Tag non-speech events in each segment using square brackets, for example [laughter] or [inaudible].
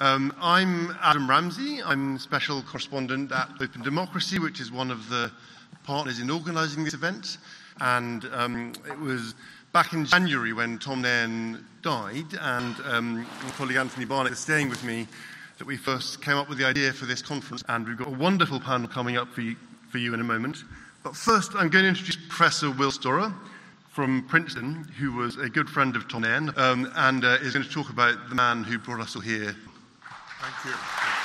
Um, I'm Adam Ramsay. I'm special correspondent at Open Democracy, which is one of the partners in organising this event. And um, it was back in January when Tom Nairn died, and um, my colleague Anthony Barnett is staying with me, that we first came up with the idea for this conference. And we've got a wonderful panel coming up for you, for you in a moment. But first, I'm going to introduce Professor Will Storrar from Princeton, who was a good friend of Tom Nairn, um, and uh, is going to talk about the man who brought us all here. Thank you. Thank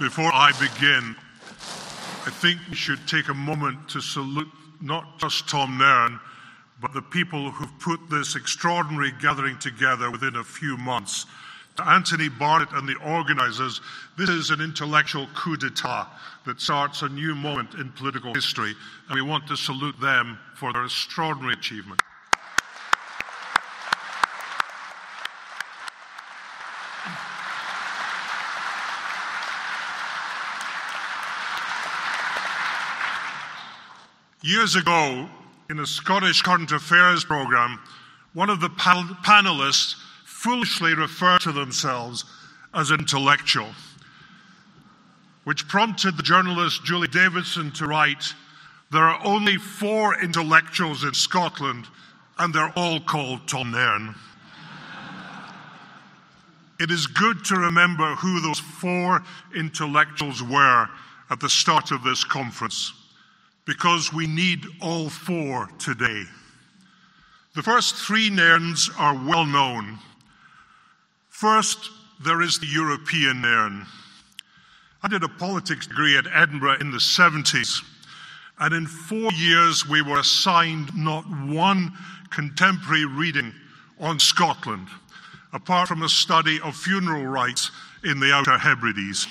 you. Before I begin, I think we should take a moment to salute not just Tom Nairn, but the people who've put this extraordinary gathering together within a few months. To Anthony Barnett and the organisers, this is an intellectual coup d'etat that starts a new moment in political history, and we want to salute them for their extraordinary achievement. Years ago, in a Scottish current affairs programme, one of the panelists foolishly refer to themselves as intellectual, which prompted the journalist Julie Davidson to write There are only four intellectuals in Scotland, and they're all called Tom Nairn. it is good to remember who those four intellectuals were at the start of this conference because we need all four today. The first three Nairns are well known. First, there is the European Nairn. I did a politics degree at Edinburgh in the 70s, and in four years we were assigned not one contemporary reading on Scotland, apart from a study of funeral rites in the Outer Hebrides.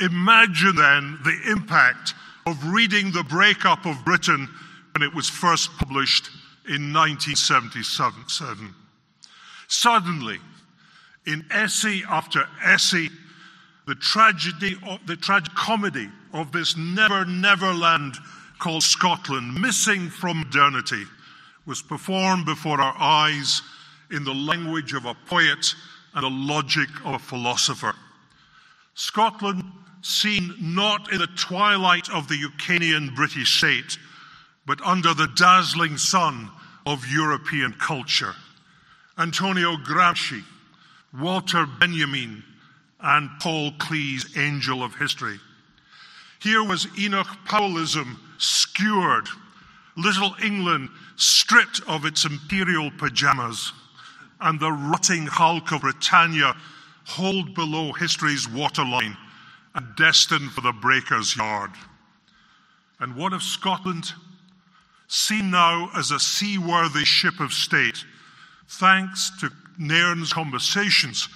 Imagine then the impact of reading the breakup of Britain when it was first published in 1977. Suddenly, in essay after essay, the tragedy, of, the tragic comedy of this never, never land called Scotland, missing from modernity, was performed before our eyes in the language of a poet and the logic of a philosopher. Scotland seen not in the twilight of the Ukanian British state, but under the dazzling sun of European culture. Antonio Gramsci, Walter Benjamin, and Paul Klee's Angel of History. Here was Enoch Powellism skewered, Little England stripped of its imperial pajamas, and the rotting hulk of Britannia hauled below history's waterline and destined for the breaker's yard. And what of Scotland? Seen now as a seaworthy ship of state, thanks to Nairn's conversations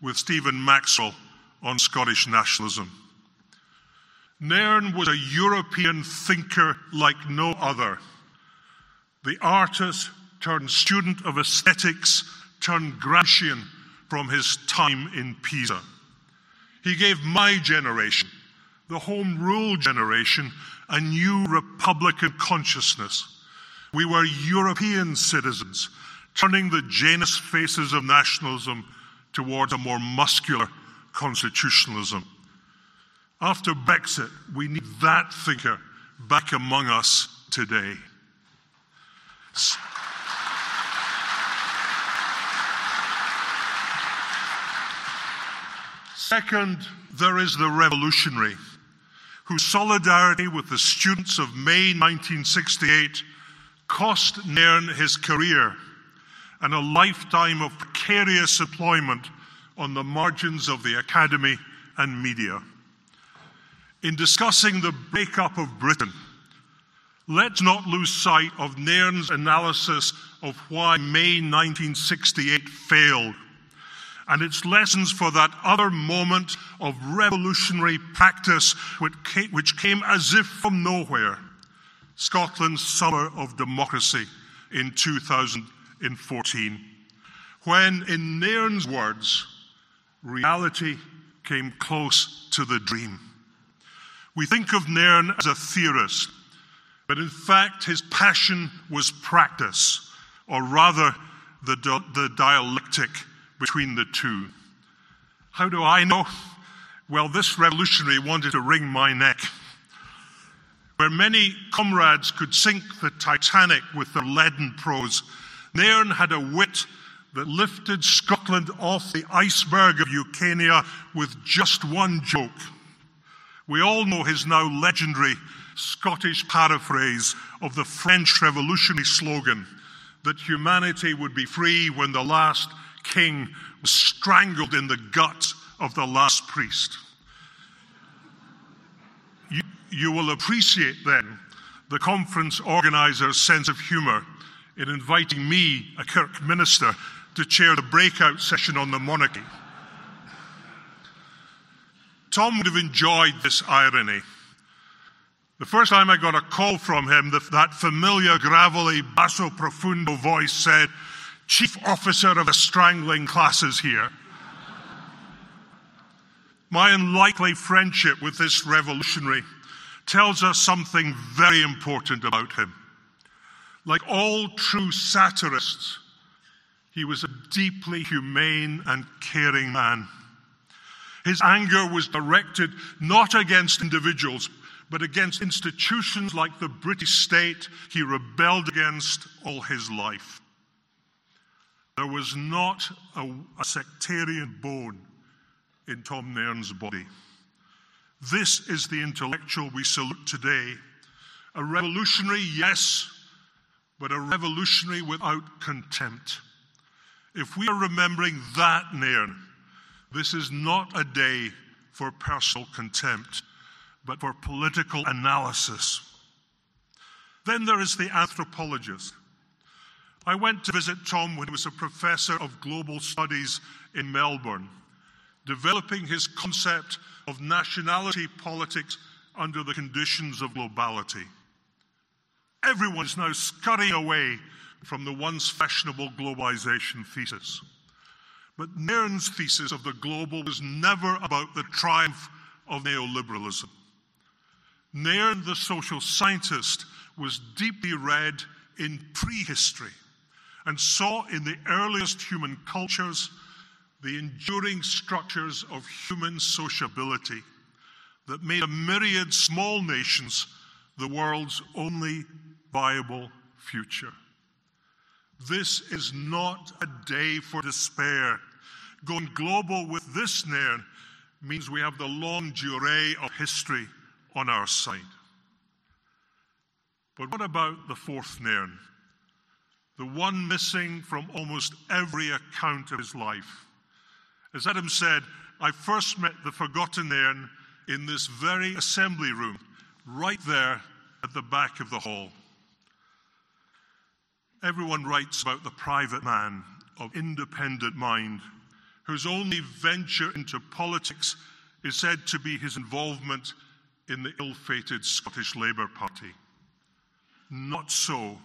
with Stephen Maxwell on Scottish nationalism. Nairn was a European thinker like no other. The artist turned student of aesthetics turned Gramscian from his time in Pisa. He gave my generation, the Home Rule generation, a new Republican consciousness. We were European citizens, turning the Janus faces of nationalism towards a more muscular constitutionalism. After Brexit, we need that thinker back among us today. Second, there is the revolutionary, whose solidarity with the students of May 1968 cost Nairn his career and a lifetime of precarious employment on the margins of the academy and media. In discussing the breakup of Britain, let's not lose sight of Nairn's analysis of why May 1968 failed and its lessons for that other moment of revolutionary practice which came as if from nowhere Scotland's summer of democracy in 2014, when, in Nairn's words, reality came close to the dream. We think of Nairn as a theorist, but in fact, his passion was practice, or rather, the, the dialectic between the two. How do I know? Well, this revolutionary wanted to wring my neck. Where many comrades could sink the Titanic with their leaden prose, Nairn had a wit that lifted Scotland off the iceberg of Ukania with just one joke. We all know his now legendary Scottish paraphrase of the French revolutionary slogan that humanity would be free when the last king was strangled in the gut of the last priest. You, you will appreciate then the conference organizer's sense of humour in inviting me, a Kirk minister, to chair the breakout session on the monarchy. Tom would have enjoyed this irony. The first time I got a call from him, that familiar gravelly basso profundo voice said, Chief Officer of the Strangling Classes here. My unlikely friendship with this revolutionary tells us something very important about him. Like all true satirists, he was a deeply humane and caring man. His anger was directed not against individuals, but against institutions like the British state he rebelled against all his life. There was not a, a sectarian bone in Tom Nairn's body. This is the intellectual we salute today. A revolutionary, yes, but a revolutionary without contempt. If we are remembering that Nairn, this is not a day for personal contempt, but for political analysis. Then there is the anthropologist. I went to visit Tom when he was a professor of global studies in Melbourne, developing his concept of nationality politics under the conditions of globality. Everyone is now scurrying away from the once fashionable globalization thesis. But Nairn's thesis of the global was never about the triumph of neoliberalism. Nairn, the social scientist, was deeply read in prehistory and saw in the earliest human cultures the enduring structures of human sociability that made a myriad small nations the world's only viable future. This is not a day for despair. Going global with this Nairn means we have the longue durée of history on our side. But what about the fourth Nairn? The one missing from almost every account of his life. As Adam said, I first met the forgotten Nairn in this very assembly room, right there at the back of the hall. Everyone writes about the private man of independent mind whose only venture into politics is said to be his involvement in the ill fated Scottish Labour Party. Not so.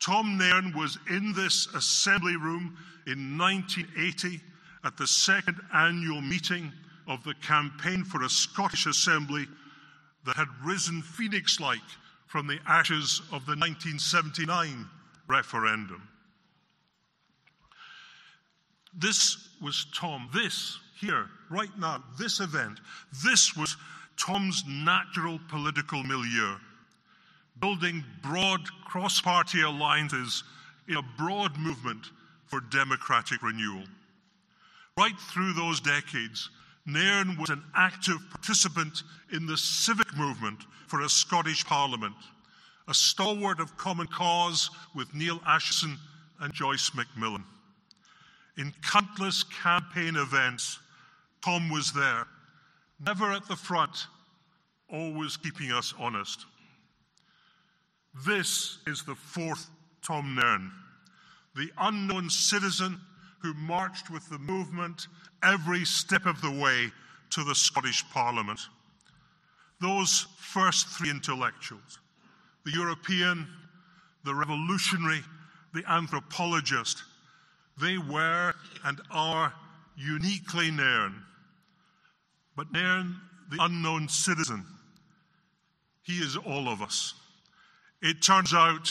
Tom Nairn was in this assembly room in 1980 at the second annual meeting of the Campaign for a Scottish Assembly that had risen phoenix like from the ashes of the 1979 referendum. This was Tom. This, here, right now, this event, this was Tom's natural political milieu, building broad cross party alliances in a broad movement for democratic renewal. Right through those decades, Nairn was an active participant in the civic movement for a Scottish Parliament, a stalwart of common cause with Neil Acheson and Joyce McMillan. In countless campaign events, Tom was there, never at the front, always keeping us honest. This is the fourth Tom Nairn, the unknown citizen who marched with the movement every step of the way to the Scottish Parliament. Those first three intellectuals, the European, the revolutionary, the anthropologist, they were and are uniquely Nairn. But Nairn, the unknown citizen, He is all of us. It turns out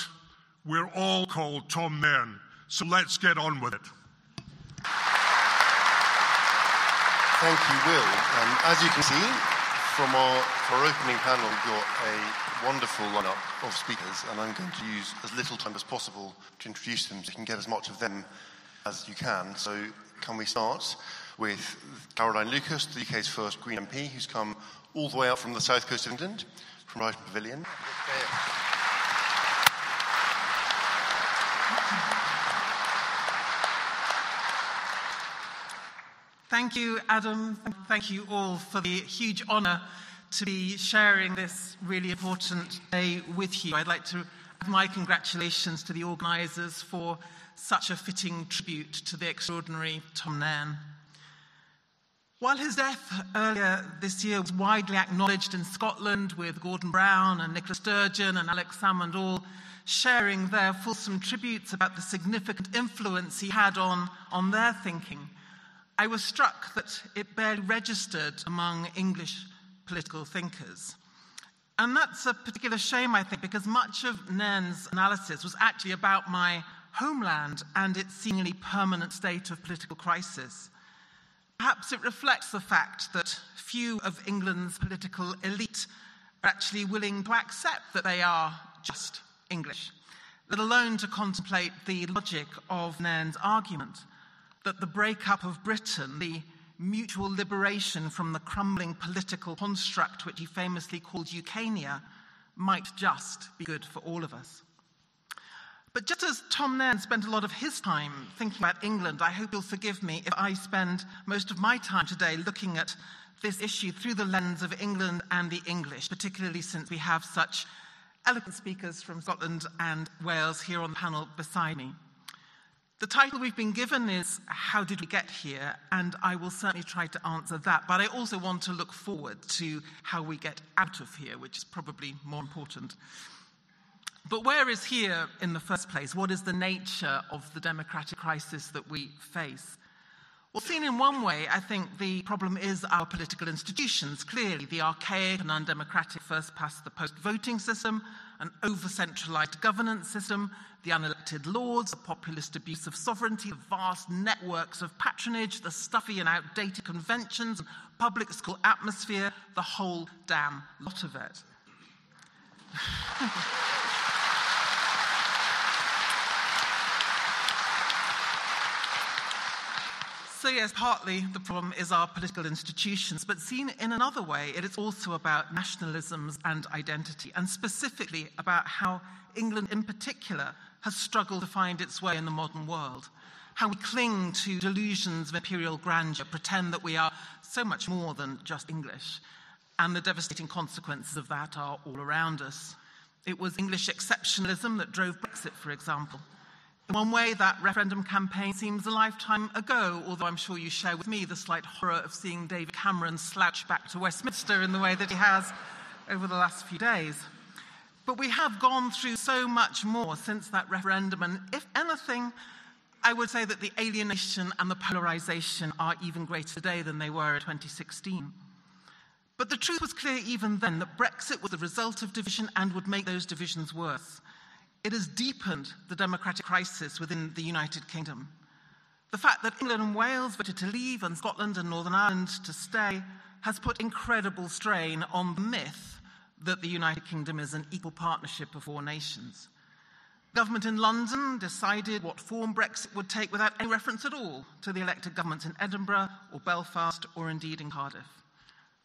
we're all called Tom Nairn, so let's get on with it. Thank you, Will. Um, as you can see from our, our opening panel, we've got a wonderful lineup of speakers, and I'm going to use as little time as possible to introduce them so you can get as much of them as you can. So, can we start with Caroline Lucas, the UK's first Green MP, who's come all the way up from the south coast of England, from Brighton Pavilion. Thank you, Adam. Thank you all for the huge honour to be sharing this really important day with you. I'd like to add my congratulations to the organisers for such a fitting tribute to the extraordinary Tom Nairn. While his death earlier this year was widely acknowledged in Scotland, with Gordon Brown and Nicola Sturgeon and Alex Salmond all sharing their fulsome tributes about the significant influence he had on, on their thinking, I was struck that it barely registered among English political thinkers. And that's a particular shame, I think, because much of Nairn's analysis was actually about my homeland and its seemingly permanent state of political crisis. Perhaps it reflects the fact that few of England's political elite are actually willing to accept that they are just English, let alone to contemplate the logic of Nairn's argument that the breakup of Britain, the mutual liberation from the crumbling political construct which he famously called Ukania, might just be good for all of us. But just as Tom Nairn spent a lot of his time thinking about England, I hope you'll forgive me if I spend most of my time today looking at this issue through the lens of England and the English, particularly since we have such eloquent speakers from Scotland and Wales here on the panel beside me. The title we've been given is How Did We Get Here? And I will certainly try to answer that. But I also want to look forward to how we get out of here, which is probably more important. But where is here in the first place? What is the nature of the democratic crisis that we face? Well, seen in one way, I think the problem is our political institutions. Clearly, the archaic and undemocratic first past the post voting system, an over centralized governance system, the unelected lords, the populist abuse of sovereignty, the vast networks of patronage, the stuffy and outdated conventions, public school atmosphere, the whole damn lot of it. [laughs] So, yes, partly the problem is our political institutions, but seen in another way, it is also about nationalisms and identity, and specifically about how England in particular has struggled to find its way in the modern world. How we cling to delusions of imperial grandeur, pretend that we are so much more than just English, and the devastating consequences of that are all around us. It was English exceptionalism that drove Brexit, for example. In one way, that referendum campaign seems a lifetime ago, although I'm sure you share with me the slight horror of seeing David Cameron slouch back to Westminster in the way that he has over the last few days. But we have gone through so much more since that referendum, and if anything, I would say that the alienation and the polarization are even greater today than they were in 2016. But the truth was clear even then that Brexit was the result of division and would make those divisions worse. It has deepened the democratic crisis within the United Kingdom. The fact that England and Wales voted to leave and Scotland and Northern Ireland to stay has put incredible strain on the myth that the United Kingdom is an equal partnership of four nations. Government in London decided what form Brexit would take without any reference at all to the elected governments in Edinburgh or Belfast or indeed in Cardiff.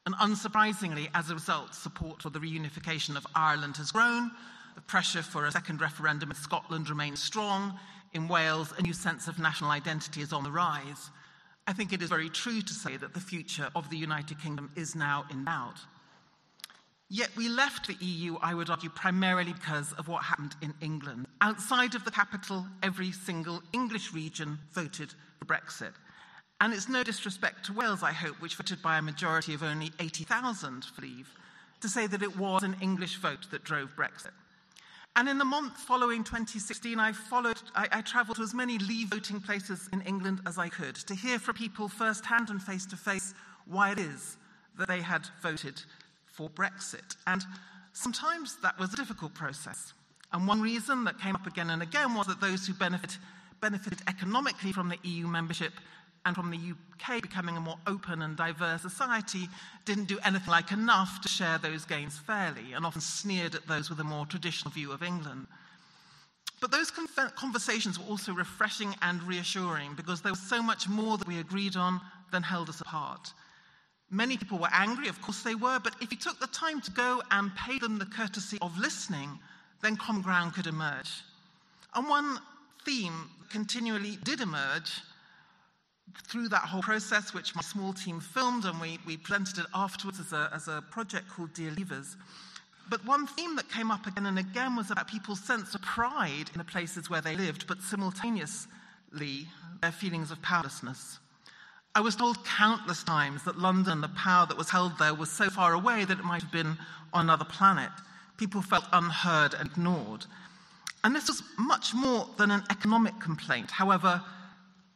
And unsurprisingly, as a result, support for the reunification of Ireland has grown, the pressure for a second referendum in Scotland remains strong. In Wales, a new sense of national identity is on the rise. I think it is very true to say that the future of the United Kingdom is now in doubt. Yet we left the EU, I would argue, primarily because of what happened in England. Outside of the capital, every single English region voted for Brexit. And it's no disrespect to Wales, I hope, which voted by a majority of only 80,000 for leave, to say that it was an English vote that drove Brexit. And in the month following 2016, I, followed, I, I travelled to as many leave voting places in England as I could to hear from people firsthand and face to face why it is that they had voted for Brexit. And sometimes that was a difficult process. And one reason that came up again and again was that those who benefit, benefited economically from the EU membership and from the UK becoming a more open and diverse society didn't do anything like enough to share those gains fairly and often sneered at those with a more traditional view of England. But those conversations were also refreshing and reassuring because there was so much more that we agreed on than held us apart. Many people were angry, of course they were, but if you took the time to go and pay them the courtesy of listening, then common ground could emerge. And one theme continually did emerge through that whole process, which my small team filmed and we, we presented it afterwards as a, as a project called Dear Leavers, but one theme that came up again and again was about people's sense of pride in the places where they lived, but simultaneously their feelings of powerlessness. I was told countless times that London the power that was held there was so far away that it might have been on another planet. People felt unheard and ignored. And this was much more than an economic complaint, however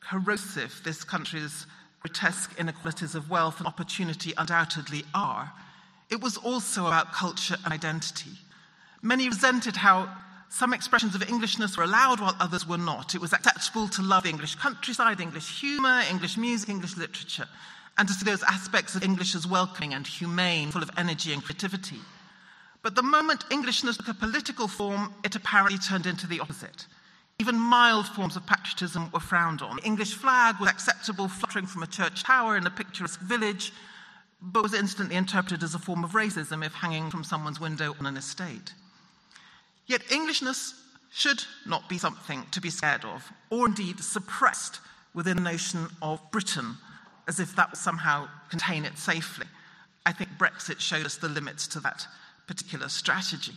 corrosive this country's grotesque inequalities of wealth and opportunity undoubtedly are. It was also about culture and identity. Many resented how some expressions of Englishness were allowed while others were not. It was acceptable to love the English countryside, English humour, English music, English literature, and to see those aspects of English as welcoming and humane, full of energy and creativity. But the moment Englishness took a political form, it apparently turned into the opposite. Even mild forms of patriotism were frowned on. The English flag was acceptable fluttering from a church tower in a picturesque village, but was instantly interpreted as a form of racism if hanging from someone's window on an estate. Yet Englishness should not be something to be scared of, or indeed suppressed within the notion of Britain, as if that would somehow contain it safely. I think Brexit showed us the limits to that particular strategy.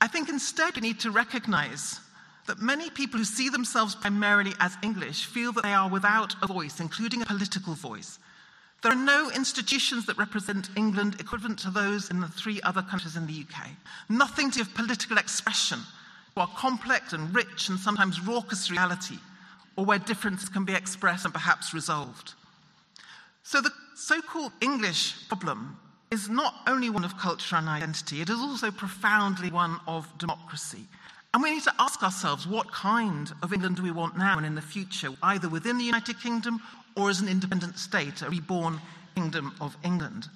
I think instead we need to recognize that many people who see themselves primarily as English feel that they are without a voice, including a political voice, there are no institutions that represent England equivalent to those in the three other countries in the UK. Nothing to give political expression to our complex and rich and sometimes raucous reality, or where differences can be expressed and perhaps resolved. So the so called English problem is not only one of culture and identity, it is also profoundly one of democracy. And we need to ask ourselves what kind of England do we want now and in the future, either within the United Kingdom or as an independent state, a reborn Kingdom of England?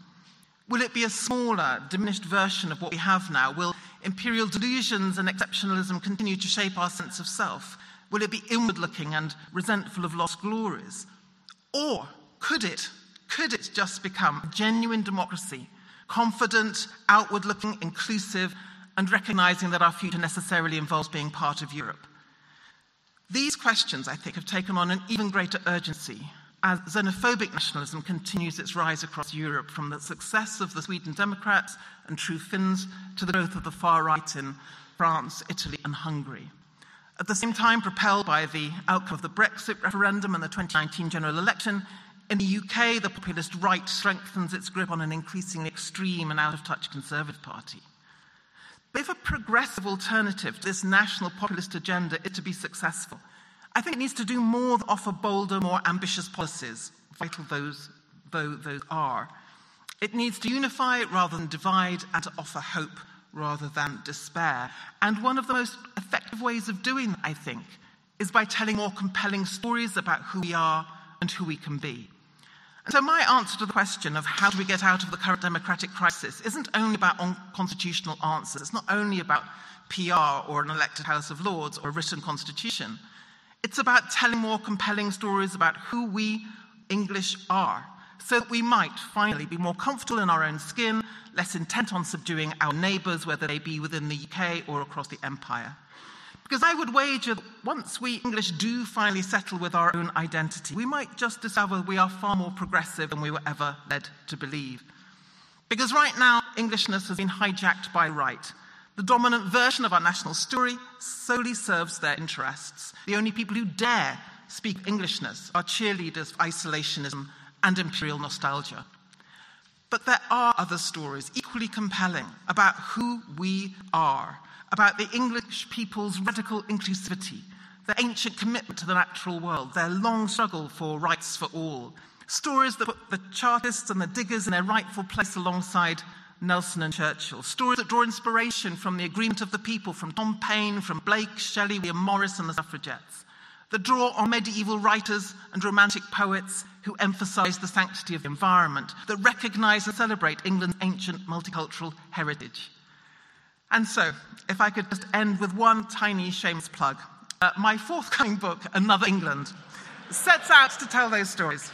Will it be a smaller, diminished version of what we have now? Will imperial delusions and exceptionalism continue to shape our sense of self? Will it be inward looking and resentful of lost glories? Or could it, could it just become a genuine democracy, confident, outward looking, inclusive, and recognizing that our future necessarily involves being part of Europe? These questions, I think, have taken on an even greater urgency as xenophobic nationalism continues its rise across Europe, from the success of the Sweden Democrats and True Finns to the growth of the far right in France, Italy, and Hungary. At the same time, propelled by the outcome of the Brexit referendum and the 2019 general election, in the UK, the populist right strengthens its grip on an increasingly extreme and out of touch Conservative Party. If a progressive alternative to this national populist agenda is to be successful, I think it needs to do more than offer bolder, more ambitious policies, vital those, though those are. It needs to unify rather than divide and to offer hope rather than despair. And one of the most effective ways of doing that, I think, is by telling more compelling stories about who we are and who we can be. So, my answer to the question of how do we get out of the current democratic crisis isn't only about constitutional answers. It's not only about PR or an elected House of Lords or a written constitution. It's about telling more compelling stories about who we English are, so that we might finally be more comfortable in our own skin, less intent on subduing our neighbours, whether they be within the UK or across the empire. Because I would wager that once we English do finally settle with our own identity, we might just discover we are far more progressive than we were ever led to believe. Because right now, Englishness has been hijacked by right the dominant version of our national story solely serves their interests. The only people who dare speak Englishness are cheerleaders of isolationism and imperial nostalgia. But there are other stories equally compelling about who we are, about the English people's radical inclusivity, their ancient commitment to the natural world, their long struggle for rights for all. Stories that put the Chartists and the diggers in their rightful place alongside Nelson and Churchill. Stories that draw inspiration from the agreement of the people, from Tom Paine, from Blake, Shelley, William Morris, and the suffragettes. That draw on medieval writers and romantic poets who emphasize the sanctity of the environment, that recognize and celebrate England's ancient multicultural heritage. And so, if I could just end with one tiny shameless plug, uh, my forthcoming book, Another England, sets out to tell those stories.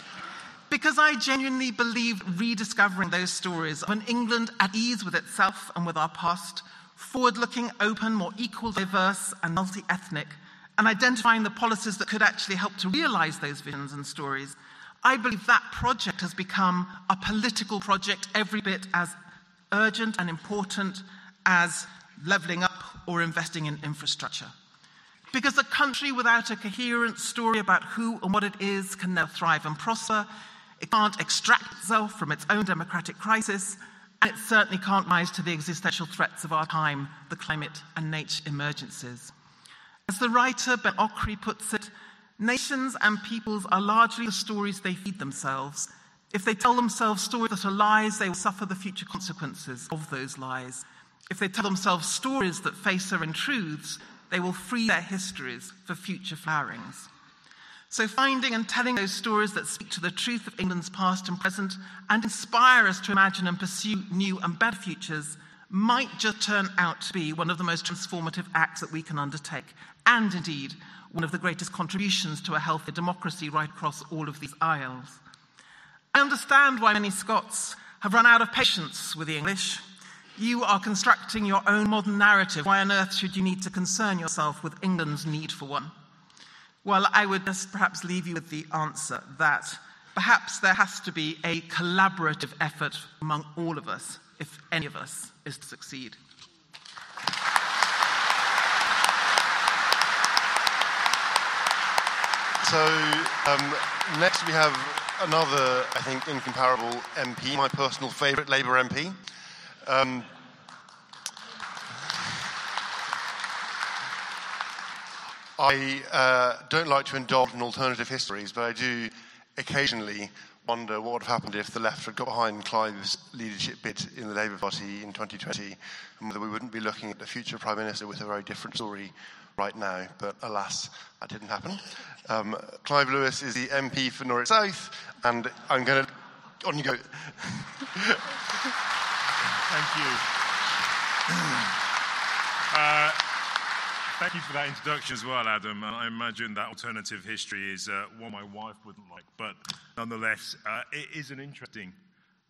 Because I genuinely believe rediscovering those stories of an England at ease with itself and with our past, forward looking, open, more equal, diverse, and multi ethnic, and identifying the policies that could actually help to realize those visions and stories, I believe that project has become a political project every bit as urgent and important as levelling up or investing in infrastructure. Because a country without a coherent story about who and what it is can never thrive and prosper. It can't extract itself from its own democratic crisis, and it certainly can't rise to the existential threats of our time, the climate and nature emergencies. As the writer Ben Okri puts it, nations and peoples are largely the stories they feed themselves. If they tell themselves stories that are lies, they will suffer the future consequences of those lies. If they tell themselves stories that face their own truths, they will free their histories for future flowerings. So, finding and telling those stories that speak to the truth of England's past and present and inspire us to imagine and pursue new and better futures might just turn out to be one of the most transformative acts that we can undertake, and indeed, one of the greatest contributions to a healthy democracy right across all of these isles. I understand why many Scots have run out of patience with the English you are constructing your own modern narrative. Why on earth should you need to concern yourself with England's need for one? Well, I would just perhaps leave you with the answer that perhaps there has to be a collaborative effort among all of us if any of us is to succeed. So, um, next we have another, I think, incomparable MP, my personal favourite Labour MP. Um, I uh, don't like to indulge in alternative histories, but I do occasionally wonder what would have happened if the left had got behind Clive's leadership bid in the Labour Party in 2020, and whether we wouldn't be looking at the future Prime Minister with a very different story right now. But alas, that didn't happen. Um, Clive Lewis is the MP for Norwich South, and I'm going to. On you go. [laughs] Thank you. [clears throat] Uh, thank you for that introduction as well, Adam. And I imagine that alternative history is uh, one my wife wouldn't like, but nonetheless, uh, it is an interesting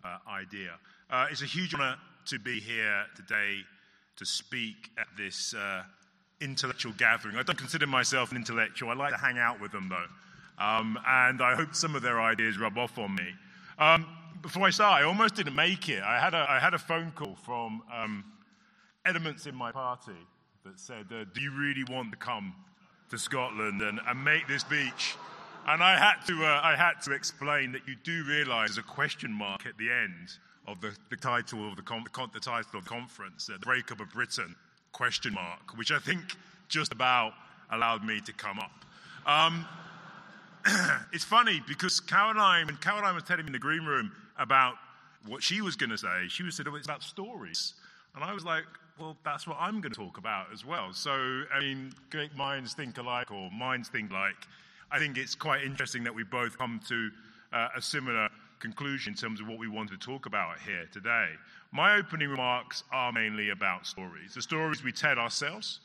uh, idea. Uh, it's a huge honour to be here today to speak at this uh, intellectual gathering. I don't consider myself an intellectual. I like to hang out with them, though. Um, and I hope some of their ideas rub off on me. Um, before I start, I almost didn't make it. I had a, I had a phone call from um, elements in my party that said, uh, Do you really want to come to Scotland and, and make this beach? And I had, to, uh, I had to explain that you do realize there's a question mark at the end of the, the title of the, con- the title of the conference, uh, The Breakup of Britain, question mark, which I think just about allowed me to come up. Um, [clears throat] it's funny because Caroline, when Caroline was telling me in the green room about what she was going to say, she was saying, oh, it's about stories. And I was like, well, that's what I'm going to talk about as well. So, I mean, great minds think alike or minds think like. I think it's quite interesting that we both come to uh, a similar conclusion in terms of what we wanted to talk about here today. My opening remarks are mainly about stories the stories we tell ourselves,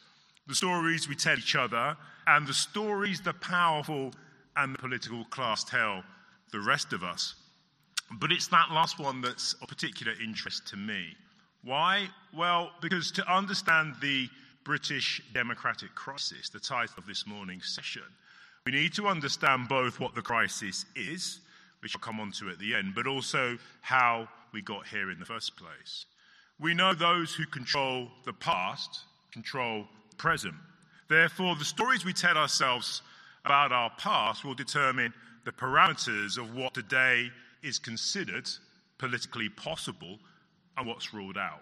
the stories we tell each other, and the stories the powerful and the political class tell the rest of us. But it's that last one that's of particular interest to me. Why? Well, because to understand the British democratic crisis, the title of this morning's session, we need to understand both what the crisis is, which I'll come on to at the end, but also how we got here in the first place. We know those who control the past control the present. Therefore, the stories we tell ourselves about our past will determine the parameters of what today is considered politically possible and what's ruled out.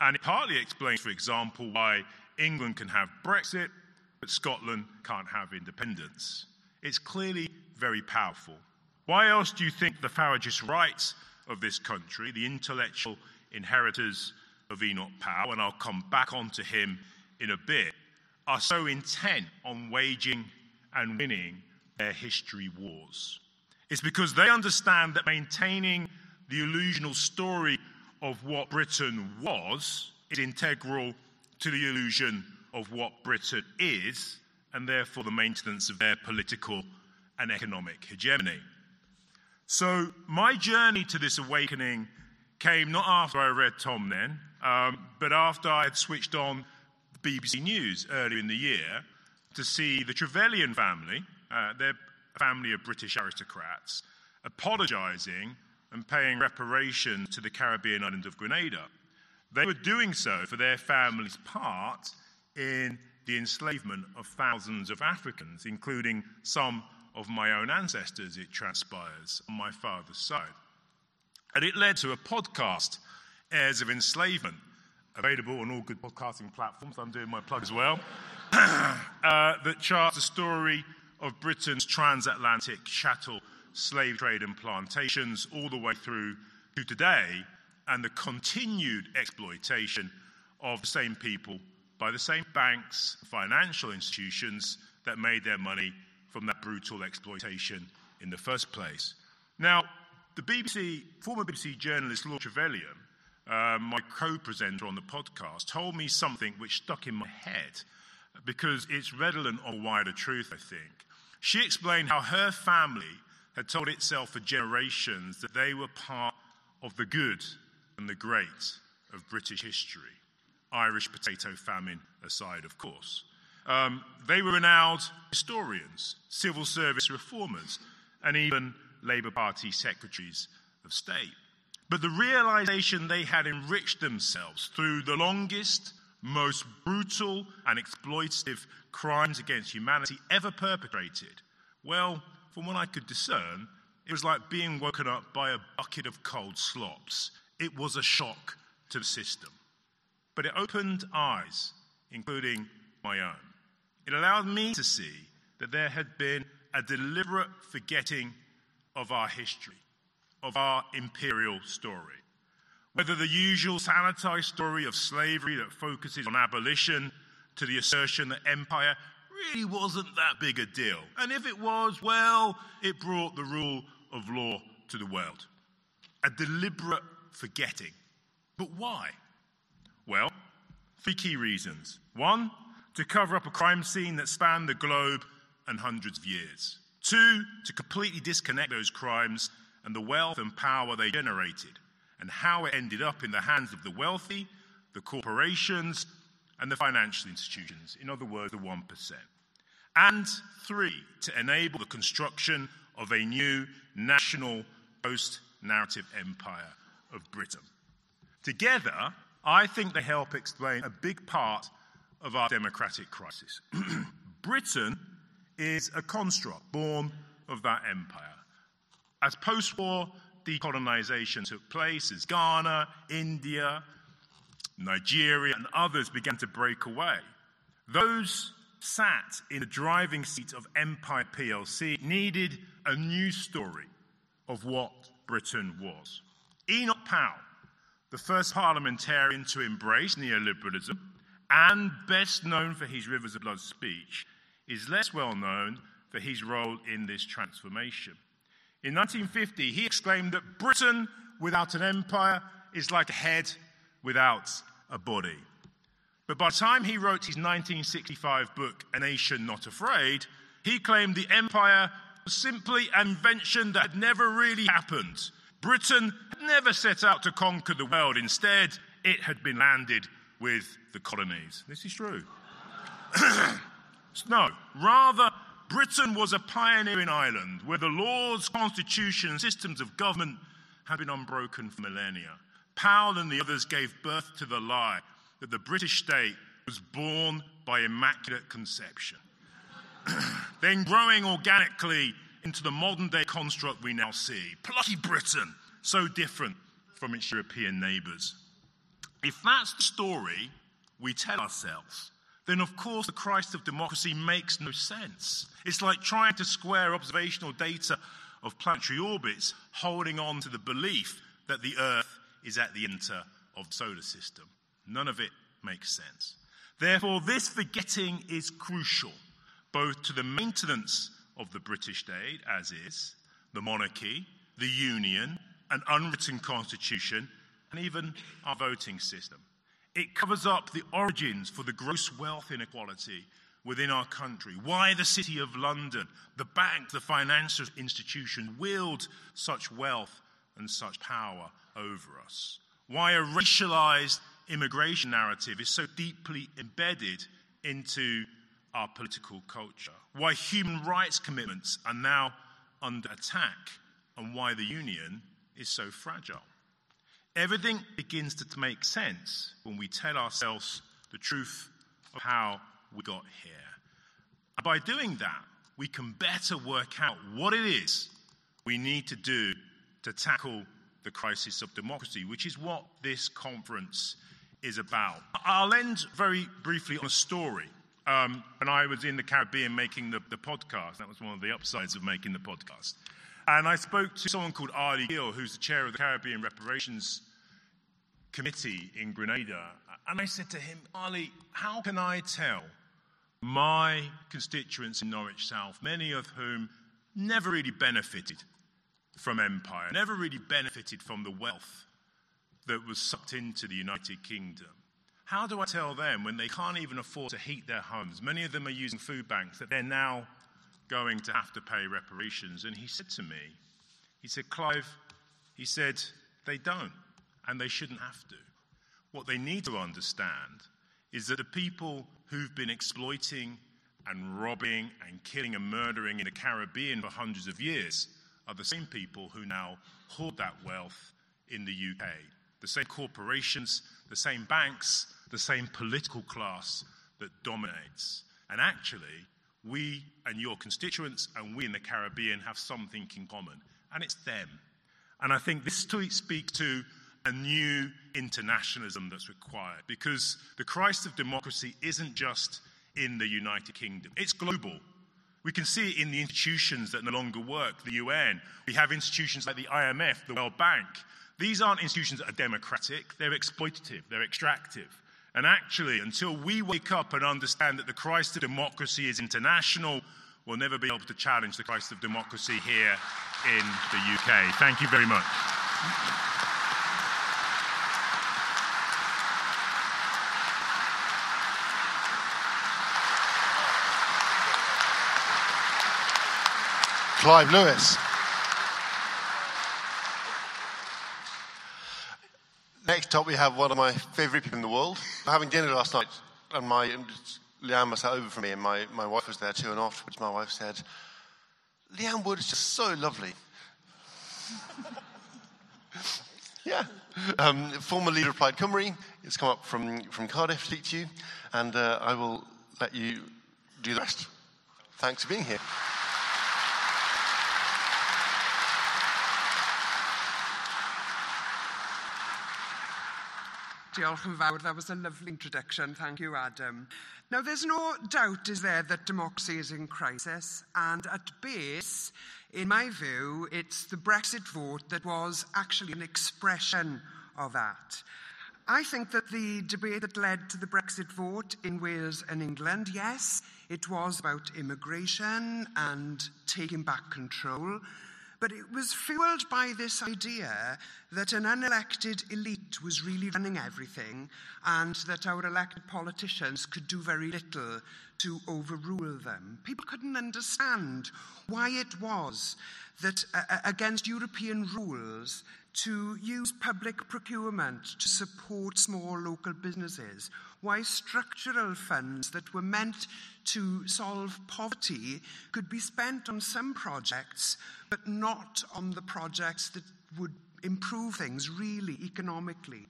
And it partly explains, for example, why England can have Brexit, but Scotland can't have independence. It's clearly very powerful. Why else do you think the Faragist rights of this country, the intellectual inheritors of Enoch Powell, and I'll come back onto him in a bit, are so intent on waging and winning their history wars. It's because they understand that maintaining the illusional story of what Britain was is integral to the illusion of what Britain is, and therefore the maintenance of their political and economic hegemony. So, my journey to this awakening came not after I read Tom Nairn, um, but after I had switched on BBC News earlier in the year to see the Trevelyan family, uh, their family of British aristocrats, apologising and paying reparations to the Caribbean island of Grenada. They were doing so for their family's part in the enslavement of thousands of Africans, including some of my own ancestors, it transpires, on my father's side. And it led to a podcast, Heirs of Enslavement, available on all good podcasting platforms. I'm doing my plug as well, [coughs] uh, that charts the story of Britain's transatlantic chattel slave trade and plantations all the way through to today and the continued exploitation of the same people by the same banks, financial institutions that made their money from that brutal exploitation in the first place. Now, the BBC, former BBC journalist Laura Trevelyan, uh, my co presenter on the podcast, told me something which stuck in my head because it's redolent of wider truth, I think. She explained how her family had told itself for generations that they were part of the good and the great of British history. Irish potato famine aside, of course. Um, they were renowned historians, civil service reformers, and even Labour Party secretaries of state. But the realization they had enriched themselves through the longest, most brutal, and exploitative crimes against humanity ever perpetrated, well, from what I could discern, it was like being woken up by a bucket of cold slops. It was a shock to the system. But it opened eyes, including my own. It allowed me to see that there had been a deliberate forgetting of our history, of our imperial story. Whether the usual sanitized story of slavery that focuses on abolition to the assertion that empire really wasn't that big a deal. And if it was, well, it brought the rule of law to the world. A deliberate forgetting. But why? Well, three key reasons. One, to cover up a crime scene that spanned the globe and hundreds of years. Two, to completely disconnect those crimes and the wealth and power they generated, and how it ended up in the hands of the wealthy, the corporations, and the financial institutions. In other words, the 1%. And three, to enable the construction of a new national post narrative empire of Britain. Together, I think they help explain a big part of our democratic crisis. [clears throat] Britain is a construct born of that empire. As post war decolonization took place, as Ghana, India, Nigeria, and others began to break away, those sat in the driving seat of Empire plc needed a new story of what Britain was. Enoch Powell, the first parliamentarian to embrace neoliberalism, and best known for his Rivers of Blood speech, is less well known for his role in this transformation. In 1950, he exclaimed that Britain without an empire is like a head without a body. But by the time he wrote his 1965 book, A Nation Not Afraid, he claimed the empire was simply an invention that had never really happened. Britain had never set out to conquer the world. Instead, it had been landed with the colonies. This is true. [clears throat] no, rather, Britain was a pioneering island where the laws, constitution, systems of government had been unbroken for millennia. Powell and the others gave birth to the lie that the British state was born by immaculate conception, [clears throat] then growing organically into the modern day construct we now see. Plucky Britain, so different from its European neighbours. If that's the story we tell ourselves, then of course the Christ of democracy makes no sense. It's like trying to square observational data of planetary orbits, holding on to the belief that the Earth is at the center of the solar system. None of it makes sense. Therefore, this forgetting is crucial, both to the maintenance of the British state, as is, the monarchy, the union, an unwritten constitution, and even our voting system. It covers up the origins for the gross wealth inequality within our country, why the City of London, the bank, the financial institution wield such wealth and such power over us, why a racialized immigration narrative is so deeply embedded into our political culture, why human rights commitments are now under attack, and why the union is so fragile. Everything begins to make sense when we tell ourselves the truth of how we got here. And by doing that, we can better work out what it is we need to do to tackle the crisis of democracy, which is what this conference is about. I'll end very briefly on a story. Um, when I was in the Caribbean making the, the podcast, that was one of the upsides of making the podcast. And I spoke to someone called Arley Gill, who's the chair of the Caribbean Reparations Committee in Grenada. And I said to him, Ali, how can I tell my constituents in Norwich South, many of whom never really benefited from empire, never really benefited from the wealth that was sucked into the United Kingdom. How do I tell them when they can't even afford to heat their homes? Many of them are using food banks that they're now going to have to pay reparations. And he said to me, he said, Clive, he said, they don't, and they shouldn't have to. What they need to understand is that the people who've been exploiting and robbing and killing and murdering in the Caribbean for hundreds of years are the same people who now hoard that wealth in the UK. The same corporations, the same banks, the same political class that dominates. And actually, we and your constituents and we in the Caribbean have something in common, and it's them. And I think this tweet speaks to a new internationalism that's required because the Christ of democracy isn't just in the United Kingdom, it's global. We can see it in the institutions that no longer work, the UN. We have institutions like the IMF, the World Bank. These aren't institutions that are democratic, they're exploitative, they're extractive. And actually, until we wake up and understand that the Christ of democracy is international, we'll never be able to challenge the Christ of democracy here in the UK. Thank you very much. Clive Lewis. Next up, we have one of my favourite people in the world. Having dinner last night, and my Leanne was sat over for me, and my, my wife was there too. And afterwards, my wife said, "Leanne Wood is just so lovely." [laughs] yeah. Um, former leader of Plaid Cymru has come up from, from Cardiff to to you, and uh, I will let you do the rest. Thanks for being here. Diolch yn fawr. That was a lovely introduction. Thank you, Adam. Now, there's no doubt, is there, that democracy is in crisis. And at base, in my view, it's the Brexit vote that was actually an expression of that. I think that the debate that led to the Brexit vote in Wales and England, yes, it was about immigration and taking back control. But it was fueled by this idea that an unelected elite was really running everything and that our elected politicians could do very little to overrule them. People couldn't understand why it was that, uh, against European rules, to use public procurement to support small local businesses, why structural funds that were meant to solve poverty could be spent on some projects, but not on the projects that would improve things really economically.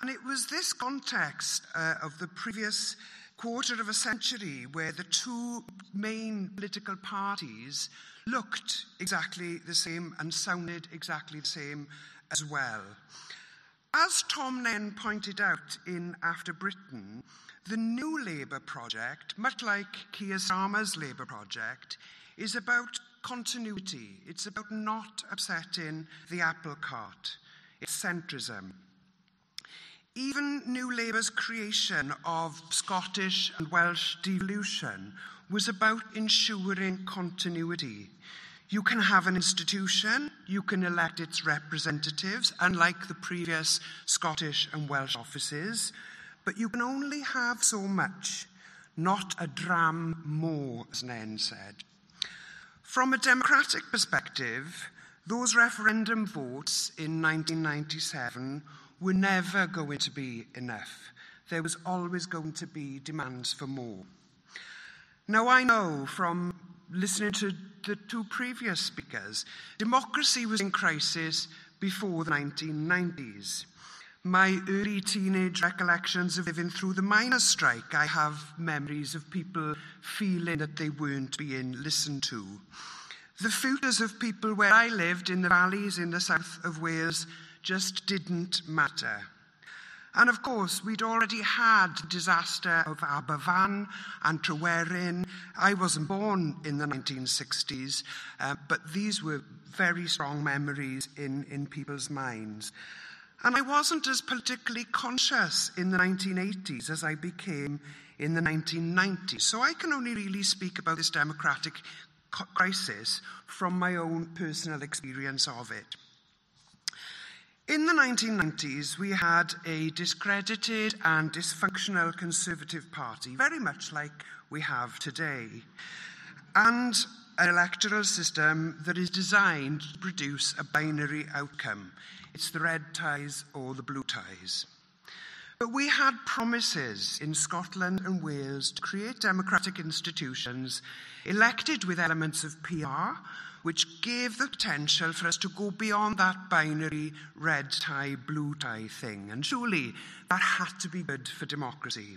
And it was this context uh, of the previous quarter of a century where the two main political parties looked exactly the same and sounded exactly the same as well. As Tom Nairn pointed out in After Britain, the new Labour project, much like Keir Starmer's Labour project, is about continuity. It's about not upsetting the apple cart. It's centrism. Even New Labour's creation of Scottish and Welsh devolution was about ensuring continuity. You can have an institution, you can elect its representatives, unlike the previous Scottish and Welsh offices, but you can only have so much, not a dram more, as Nairn said. From a democratic perspective, those referendum votes in 1997 were never going to be enough. There was always going to be demands for more. Now, I know from listening to the two previous speakers, democracy was in crisis before the 1990s. My early teenage recollections of living through the miners' strike, I have memories of people feeling that they weren't being listened to. The futures of people where I lived in the valleys in the south of Wales just didn't matter. And of course, we'd already had the disaster of Aberfan and Tryweryn. I wasn't born in the 1960s, uh, but these were very strong memories in, in people's minds. And I wasn't as politically conscious in the 1980s as I became in the 1990s. So I can only really speak about this democratic crisis from my own personal experience of it. In the 1990s, we had a discredited and dysfunctional Conservative Party, very much like we have today, and an electoral system that is designed to produce a binary outcome. It's the red ties or the blue ties. But we had promises in Scotland and Wales to create democratic institutions elected with elements of PR which gave the potential for us to go beyond that binary red tie, blue tie thing. And surely that had to be good for democracy.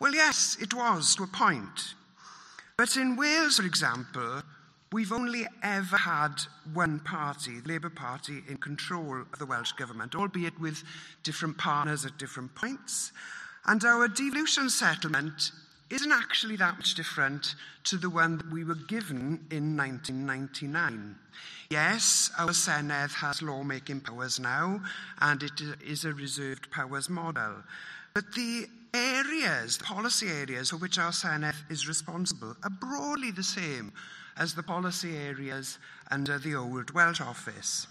Well, yes, it was to a point. But in Wales, for example, we've only ever had one party, the Labour Party, in control of the Welsh Government, albeit with different partners at different points. And our devolution settlement isn't actually that much different to the one that we were given in 1999. Yes, our Senedd has lawmaking powers now, and it is a reserved powers model. But the areas, the policy areas for which our Senedd is responsible, are broadly the same as the policy areas under the old Welsh office.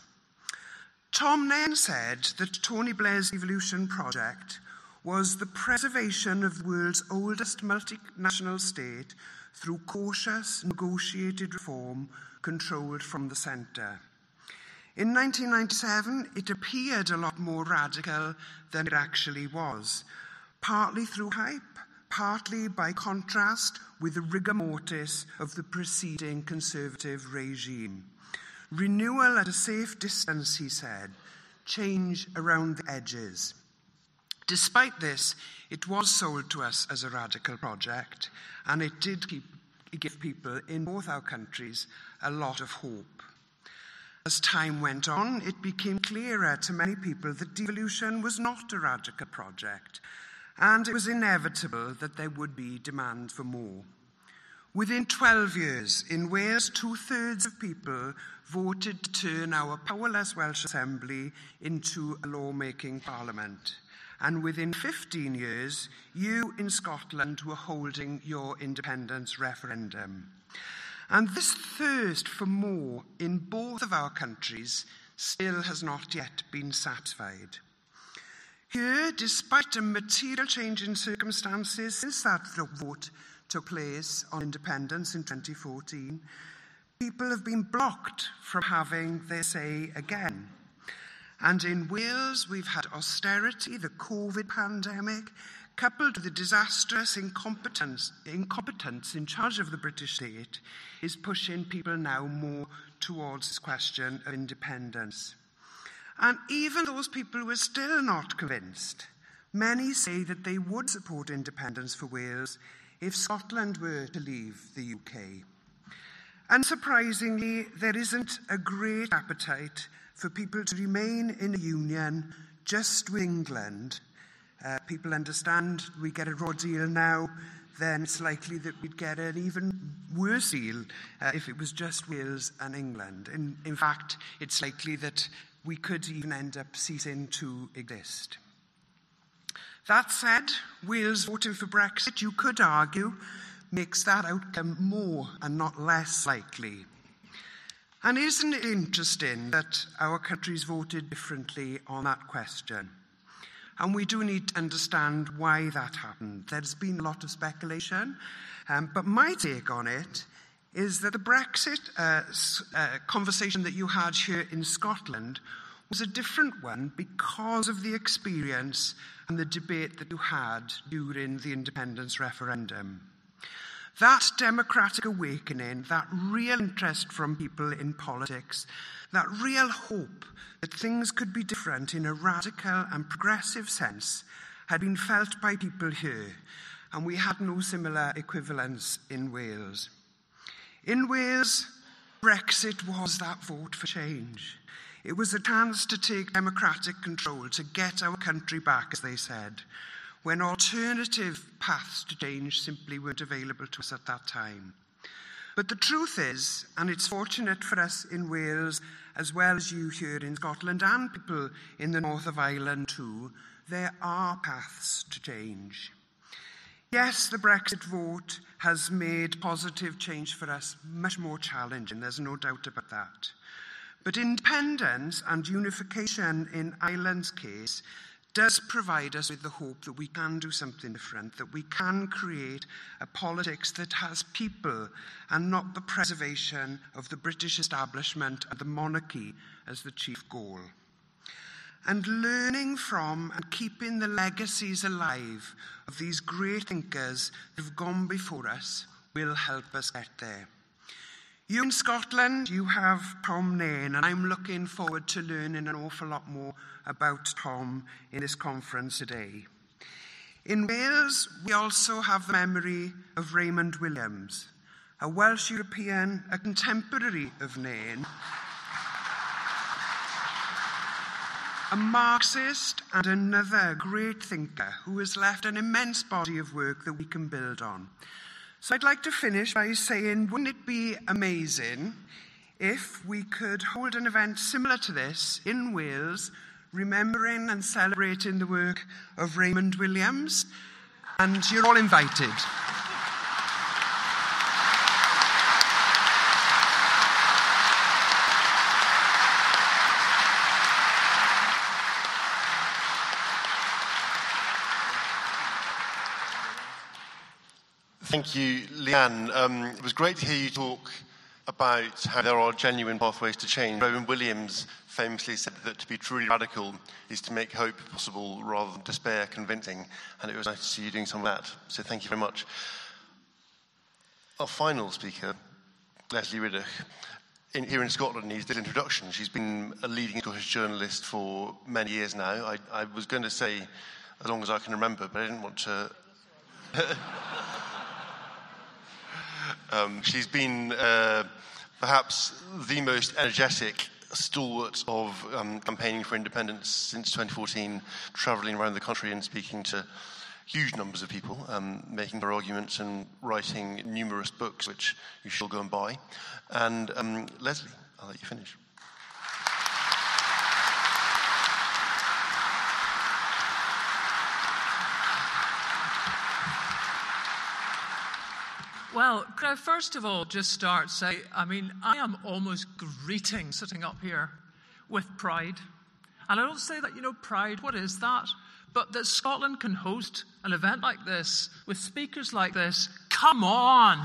Tom Nairn said that Tony Blair's devolution project was the preservation of the world's oldest multinational state through cautious, negotiated reform controlled from the centre. In 1997, it appeared a lot more radical than it actually was, partly through hype, partly by contrast with the rigor mortis of the preceding conservative regime. Renewal at a safe distance, he said, change around the edges. Despite this, it was sold to us as a radical project, and it did keep, give people in both our countries a lot of hope. As time went on, it became clearer to many people that devolution was not a radical project, and it was inevitable that there would be demand for more. Within 12 years, in Wales, two thirds of people voted to turn our powerless Welsh Assembly into a lawmaking parliament. And within 15 years, you in Scotland were holding your independence referendum. And this thirst for more in both of our countries still has not yet been satisfied. Here, despite a material change in circumstances since that vote took place on independence in 2014, people have been blocked from having their say again. And in Wales, we've had austerity, the COVID pandemic, coupled with the disastrous incompetence, incompetence in charge of the British state, is pushing people now more towards this question of independence. And even those people who are still not convinced, many say that they would support independence for Wales if Scotland were to leave the UK. Unsurprisingly, there isn't a great appetite for people to remain in a union just with England. Uh, people understand we get a raw deal now, then it's likely that we'd get an even worse deal uh, if it was just Wales and England. In, in fact, it's likely that we could even end up ceasing to exist. That said, Wales voting for Brexit, you could argue, makes that outcome more and not less likely. And isn't it interesting that our countries voted differently on that question? And we do need to understand why that happened. There's been a lot of speculation, um, but my take on it is that the Brexit uh, uh, conversation that you had here in Scotland was a different one because of the experience and the debate that you had during the independence referendum. That democratic awakening, that real interest from people in politics, that real hope that things could be different in a radical and progressive sense had been felt by people here, and we had no similar equivalents in Wales. In Wales, Brexit was that vote for change. It was a chance to take democratic control, to get our country back, as they said, when alternative paths to change simply weren't available to us at that time. But the truth is, and it's fortunate for us in Wales, as well as you here in Scotland and people in the north of Ireland too, there are paths to change. Yes, the Brexit vote has made positive change for us much more challenging, there's no doubt about that. But independence and unification in Ireland's case does provide us with the hope that we can do something different, that we can create a politics that has people and not the preservation of the British establishment and the monarchy as the chief goal. And learning from and keeping the legacies alive of these great thinkers have gone before us will help us get there. You in Scotland, you have Tom Nairn, and I'm looking forward to learning an awful lot more about Tom in this conference today. In Wales, we also have the memory of Raymond Williams, a Welsh European, a contemporary of Nairn, a Marxist and another great thinker who has left an immense body of work that we can build on. So I'd like to finish by saying, wouldn't it be amazing if we could hold an event similar to this in Wales, remembering and celebrating the work of Raymond Williams? And you're all invited. Thank you, Leanne. Um, it was great to hear you talk about how there are genuine pathways to change. Rowan Williams famously said that to be truly radical is to make hope possible rather than despair convincing, and it was nice to see you doing some of that. So thank you very much. Our final speaker, Lesley Riddoch, in, here in Scotland needs an introduction. She's been a leading Scottish journalist for many years now. I, I was going to say as long as I can remember, but I didn't want to. [laughs] Um, she's been uh, perhaps the most energetic stalwart of um, campaigning for independence since 2014, travelling around the country and speaking to huge numbers of people, um, making her arguments and writing numerous books, which you should go and buy. And um, Lesley, I'll let you finish. Well, could I first of all just start say, I mean, I am almost greeting sitting up here with pride. And I don't say that, you know, pride, what is that? But that Scotland can host an event like this with speakers like this, come on!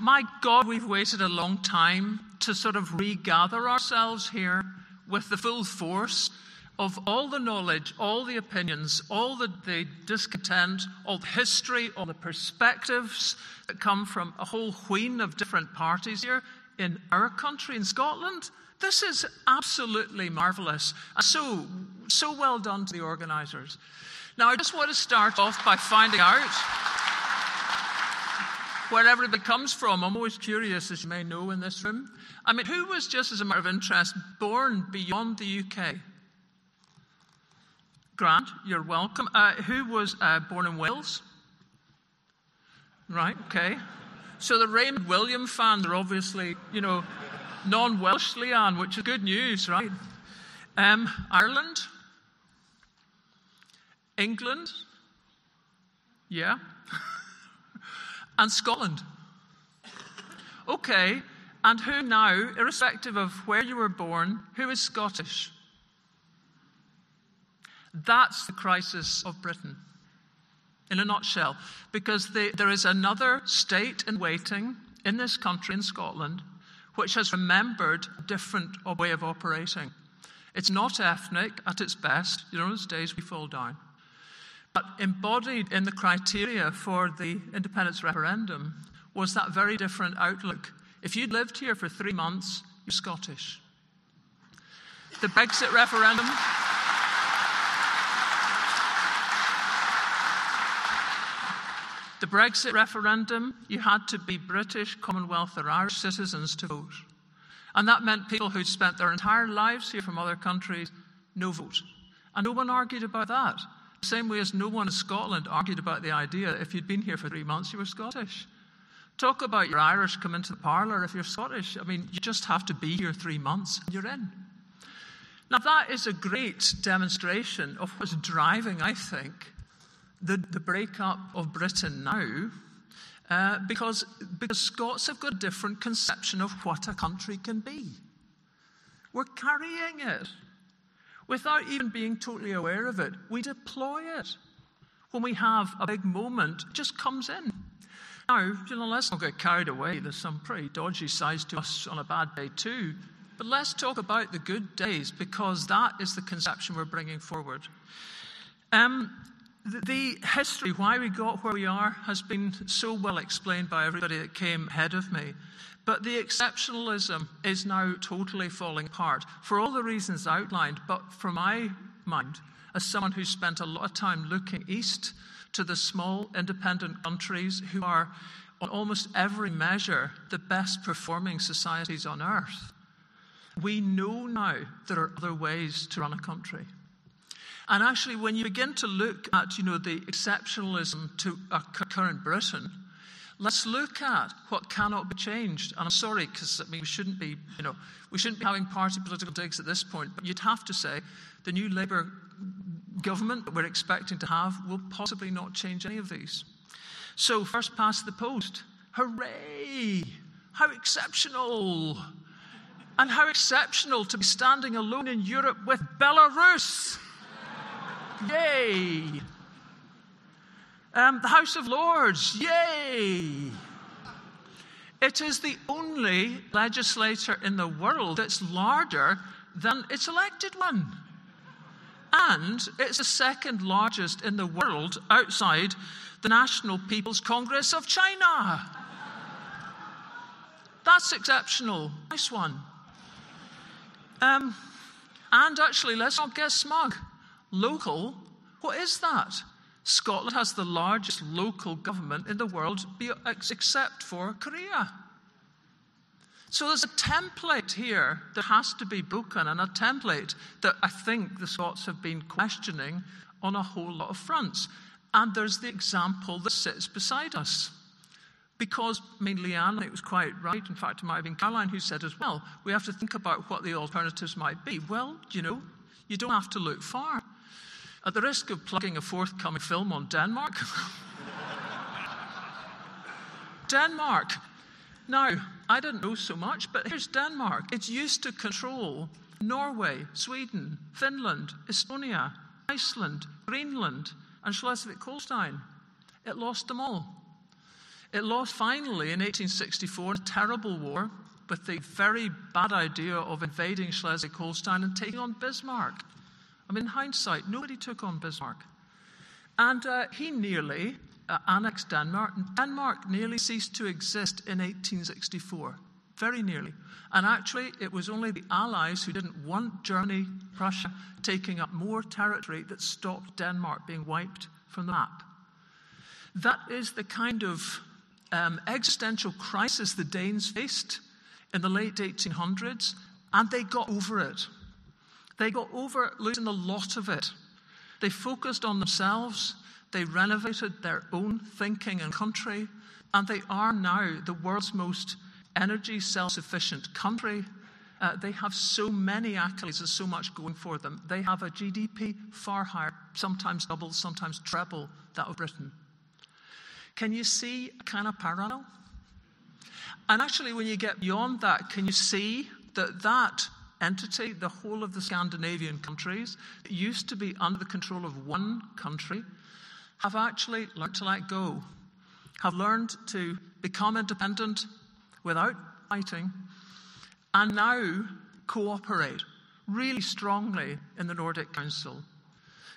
My God, we've waited a long time to sort of regather ourselves here with the full force of all the knowledge, all the opinions, all the, the, discontent, all the history, all the perspectives that come from a whole wheen of different parties here in our country, in Scotland. This is absolutely marvellous. So, so well done to the organisers. Now, I just want to start off by finding out where everybody comes from. I'm always curious, as you may know in this room. I mean, who was, just as a matter of interest, born beyond the UK? Grant, you're welcome. Uh, who was uh, born in Wales? Right, okay. So the Raymond William fans are obviously, you know, non Welsh, Leanne, which is good news, right? Um, Ireland? England? Yeah. [laughs] and Scotland. Okay, and who now, irrespective of where you were born, who is Scottish? That's the crisis of Britain, in a nutshell, because there is another state in waiting in this country, in Scotland, which has remembered a different way of operating. It's not ethnic at its best. You know, those days we fall down. But embodied in the criteria for the independence referendum was that very different outlook. If you'd lived here for three months, you're Scottish. The Brexit referendum. The Brexit referendum, you had to be British, Commonwealth, or Irish citizens to vote. And that meant people who'd spent their entire lives here from other countries, no vote. And no one argued about that. The same way as no one in Scotland argued about the idea that if you'd been here for three months, you were Scottish. Talk about your Irish come into the parlour if you're Scottish. I mean, you just have to be here three months and you're in. Now, that is a great demonstration of what's driving, I think, the, the breakup of Britain now, uh, because, because Scots have got a different conception of what a country can be. We're carrying it without even being totally aware of it. We deploy it. When we have a big moment, it just comes in. Now, you know, let's not get carried away. There's some pretty dodgy sides to us on a bad day, too. But let's talk about the good days because that is the conception we're bringing forward. Um, the history, why we got where we are, has been so well explained by everybody that came ahead of me. But the exceptionalism is now totally falling apart for all the reasons outlined. But from my mind, as someone who spent a lot of time looking east to the small independent countries who are, on almost every measure, the best performing societies on earth, we know now there are other ways to run a country. And actually, when you begin to look at, you know, the exceptionalism to a current Britain, let's look at what cannot be changed. And I'm sorry, because I mean, we shouldn't be, you know, we shouldn't be having party political digs at this point. But you'd have to say the new Labour government that we're expecting to have will possibly not change any of these. So, first past the post. Hooray! How exceptional! And how exceptional to be standing alone in Europe with Belarus! Yay! Um, the House of Lords, yay! It is the only legislature in the world that's larger than its elected one. And it's the second largest in the world outside the National People's Congress of China. That's exceptional. Nice one. Um, and actually, let's not get smug. Local, what is that? Scotland has the largest local government in the world, except for Korea. So there's a template here that has to be broken, and a template that I think the Scots have been questioning on a whole lot of fronts. And there's the example that sits beside us. Because, I mean, Leanne, it was quite right. In fact, it might have been Caroline who said as well, we have to think about what the alternatives might be. Well, you know, you don't have to look far. At the risk of plugging a forthcoming film on Denmark, [laughs] Denmark. Now, I didn't know so much, but here's Denmark. It's used to control Norway, Sweden, Finland, Estonia, Iceland, Greenland, and Schleswig Holstein. It lost them all. It lost finally in 1864 a terrible war with the very bad idea of invading Schleswig Holstein and taking on Bismarck. I mean, in hindsight, nobody took on Bismarck. And uh, he nearly uh, annexed Denmark, Denmark nearly ceased to exist in 1864. Very nearly. And actually, it was only the Allies who didn't want Germany, Prussia taking up more territory that stopped Denmark being wiped from the map. That is the kind of um, existential crisis the Danes faced in the late 1800s, and they got over it. They got over losing a lot of it. They focused on themselves, they renovated their own thinking and country, And they are now the world's most energy self sufficient country. Uh, they have so many accolades and so much going for them. They have a GDP far higher, sometimes double, sometimes treble that of Britain. Can you see a kind of parallel? And actually, when you get beyond that, can you see that that entity, the whole of the Scandinavian countries, used to be under the control of one country, have actually learned to let go, have learned to become independent without fighting, and now cooperate really strongly in the Nordic Council.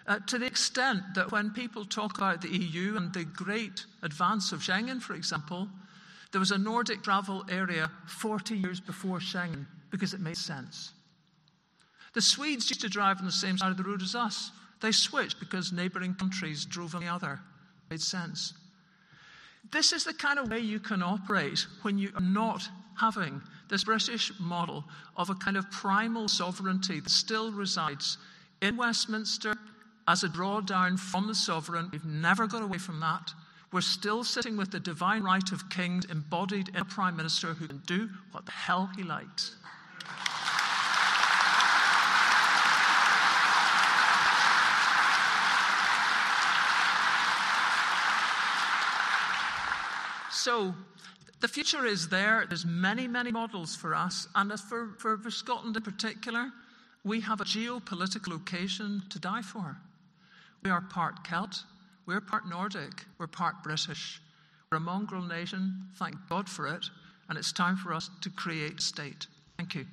Uh, to the extent that when people talk about the EU and the great advance of Schengen, for example, there was a Nordic travel area 40 years before Schengen because it made sense. The Swedes used to drive on the same side of the road as us. They switched because neighbouring countries drove on the other. It made sense. This is the kind of way you can operate when you are not having this British model of a kind of primal sovereignty that still resides in Westminster as a drawdown from the sovereign. We've never got away from that. We're still sitting with the divine right of kings embodied in a prime minister who can do what the hell he likes. So the future is there. There's many, many models for us. And as for, for, for Scotland in particular, we have a geopolitical location to die for. We are part Celt, we're part Nordic, we're part British. We're a mongrel nation, thank God for it, and it's time for us to create a state. Thank you.